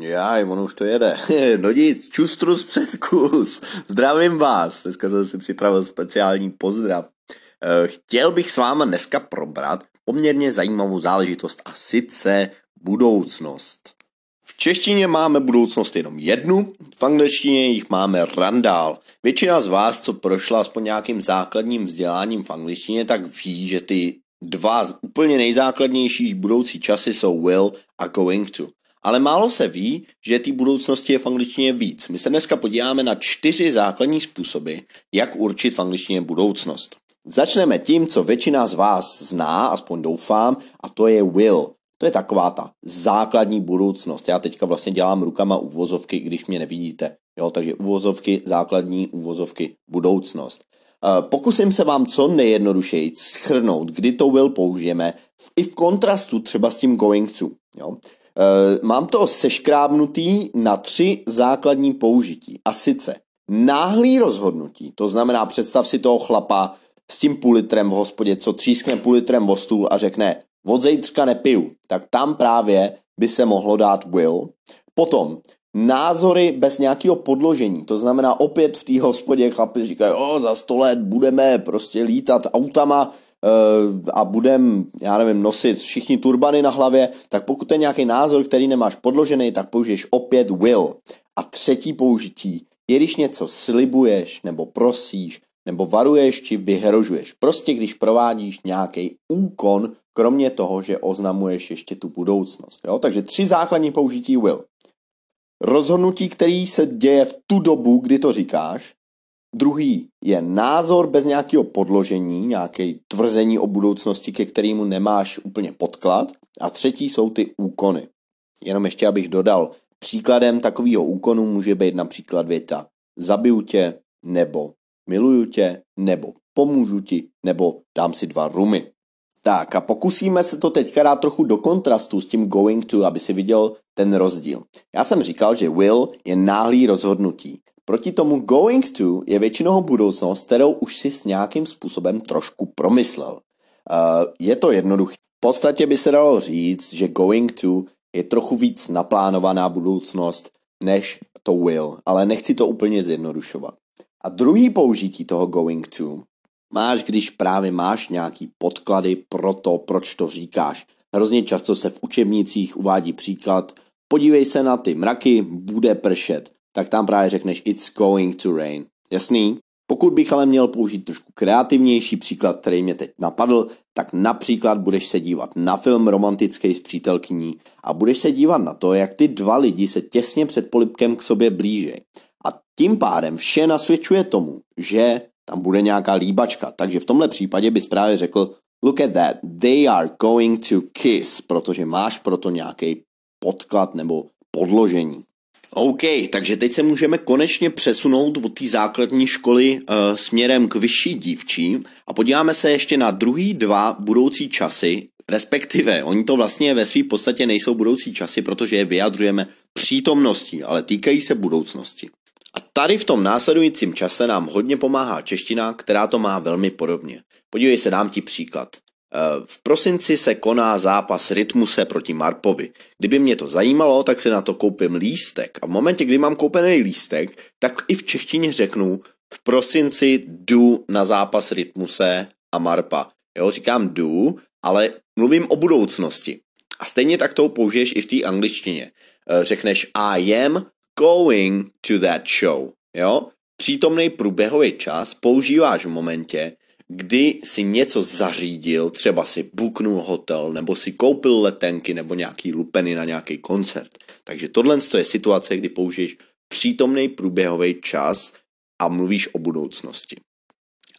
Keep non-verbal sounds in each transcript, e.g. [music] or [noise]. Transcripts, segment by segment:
Já, ono už to jede. [laughs] No nic, čustrus předkus. Zdravím vás. Dneska jsem si připravil speciální pozdrav. Eh, chtěl bych s váma dneska probrat poměrně zajímavou záležitost a sice budoucnost. V češtině máme budoucnost jenom jednu, v angličtině jich máme randál. Většina z vás, co prošla aspoň nějakým základním vzděláním v angličtině, tak ví, že ty dva úplně nejzákladnější budoucí časy jsou will a going to. Ale málo se ví, že té budoucnosti je v angličtině víc. My se dneska podíváme na čtyři základní způsoby, jak určit v angličtině budoucnost. Začneme tím, co většina z vás zná, aspoň doufám, a to je will. To je taková ta základní budoucnost. Já teďka vlastně dělám rukama uvozovky, když mě nevidíte. Jo, takže uvozovky, základní uvozovky, budoucnost. Eh, pokusím se vám co nejjednodušeji schrnout, kdy to will použijeme, i v kontrastu třeba s tím going to. Jo. Eh, mám to seškrábnutý na tři základní použití. A sice náhlý rozhodnutí, to znamená představ si toho chlapa s tím půl litrem v hospodě, co třískne půl litrem o stůl a řekne od zítřka nepiju, tak tam právě by se mohlo dát will. Potom názory bez nějakého podložení, to znamená opět v té hospodě chlapi říkají, o, za sto let budeme prostě lítat autama, a budem, já nevím, nosit všichni turbany na hlavě, tak pokud je nějaký názor, který nemáš podložený, tak použiješ opět will. A třetí použití je, když něco slibuješ, nebo prosíš, nebo varuješ, či vyhrožuješ. Prostě když provádíš nějaký úkon, kromě toho, že oznamuješ ještě tu budoucnost. Jo? Takže tři základní použití will. Rozhodnutí, který se děje v tu dobu, kdy to říkáš, Druhý je názor bez nějakého podložení, nějaké tvrzení o budoucnosti, ke kterému nemáš úplně podklad. A třetí jsou ty úkony. Jenom ještě abych dodal, příkladem takového úkonu může být například věta zabiju tě, nebo miluju tě, nebo pomůžu ti, nebo dám si dva rumy. Tak a pokusíme se to teďka dát trochu do kontrastu s tím going to, aby si viděl ten rozdíl. Já jsem říkal, že will je náhlý rozhodnutí. Proti tomu going to je většinou budoucnost, kterou už si s nějakým způsobem trošku promyslel. Uh, je to jednoduché. V podstatě by se dalo říct, že going to je trochu víc naplánovaná budoucnost než to will, ale nechci to úplně zjednodušovat. A druhý použití toho going to máš, když právě máš nějaký podklady pro to, proč to říkáš. Hrozně často se v učebnicích uvádí příklad, podívej se na ty mraky, bude pršet tak tam právě řekneš it's going to rain. Jasný? Pokud bych ale měl použít trošku kreativnější příklad, který mě teď napadl, tak například budeš se dívat na film romantický s přítelkyní a budeš se dívat na to, jak ty dva lidi se těsně před polipkem k sobě blíží. A tím pádem vše nasvědčuje tomu, že tam bude nějaká líbačka. Takže v tomhle případě bys právě řekl, look at that, they are going to kiss, protože máš proto nějaký podklad nebo podložení. OK, takže teď se můžeme konečně přesunout od té základní školy uh, směrem k vyšší dívčí a podíváme se ještě na druhý dva budoucí časy, respektive oni to vlastně ve své podstatě nejsou budoucí časy, protože je vyjadřujeme přítomností, ale týkají se budoucnosti. A tady v tom následujícím čase nám hodně pomáhá čeština, která to má velmi podobně. Podívej se, dám ti příklad. Eh, v prosinci se koná zápas Rytmuse proti Marpovi. Kdyby mě to zajímalo, tak si na to koupím lístek. A v momentě, kdy mám koupený lístek, tak i v češtině řeknu v prosinci jdu na zápas Rytmuse a Marpa. Jo, říkám jdu, ale mluvím o budoucnosti. A stejně tak to použiješ i v té angličtině. Eh, řekneš I am going to that show. Jo? Přítomný průběhový čas používáš v momentě, kdy si něco zařídil, třeba si buknul hotel, nebo si koupil letenky, nebo nějaký lupeny na nějaký koncert. Takže tohle je situace, kdy použiješ přítomný průběhový čas a mluvíš o budoucnosti.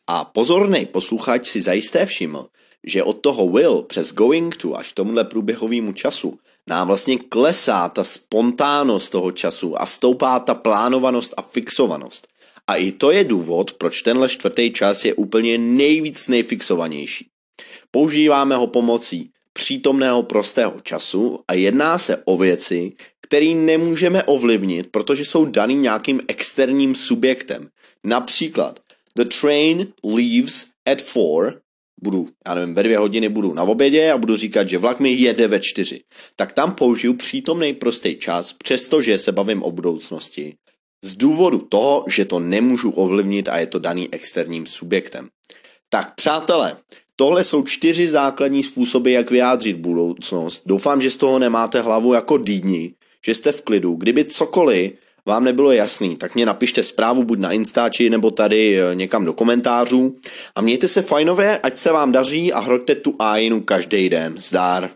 A pozorný posluchač si zajisté všiml, že od toho will přes going to až k tomuhle průběhovému času nám vlastně klesá ta spontánnost toho času a stoupá ta plánovanost a fixovanost. A i to je důvod, proč tenhle čtvrtý čas je úplně nejvíc nejfixovanější. Používáme ho pomocí přítomného prostého času a jedná se o věci, které nemůžeme ovlivnit, protože jsou daný nějakým externím subjektem. Například, the train leaves at 4 budu, já nevím, ve dvě hodiny budu na obědě a budu říkat, že vlak mi jede ve čtyři, tak tam použiju přítomný prostý čas, přestože se bavím o budoucnosti, z důvodu toho, že to nemůžu ovlivnit a je to daný externím subjektem. Tak přátelé, tohle jsou čtyři základní způsoby, jak vyjádřit budoucnost. Doufám, že z toho nemáte hlavu jako dýdni, že jste v klidu. Kdyby cokoliv vám nebylo jasný, tak mě napište zprávu buď na Instači nebo tady eh, někam do komentářů. A mějte se fajnově, ať se vám daří a hroďte tu ajinu každý den. Zdár.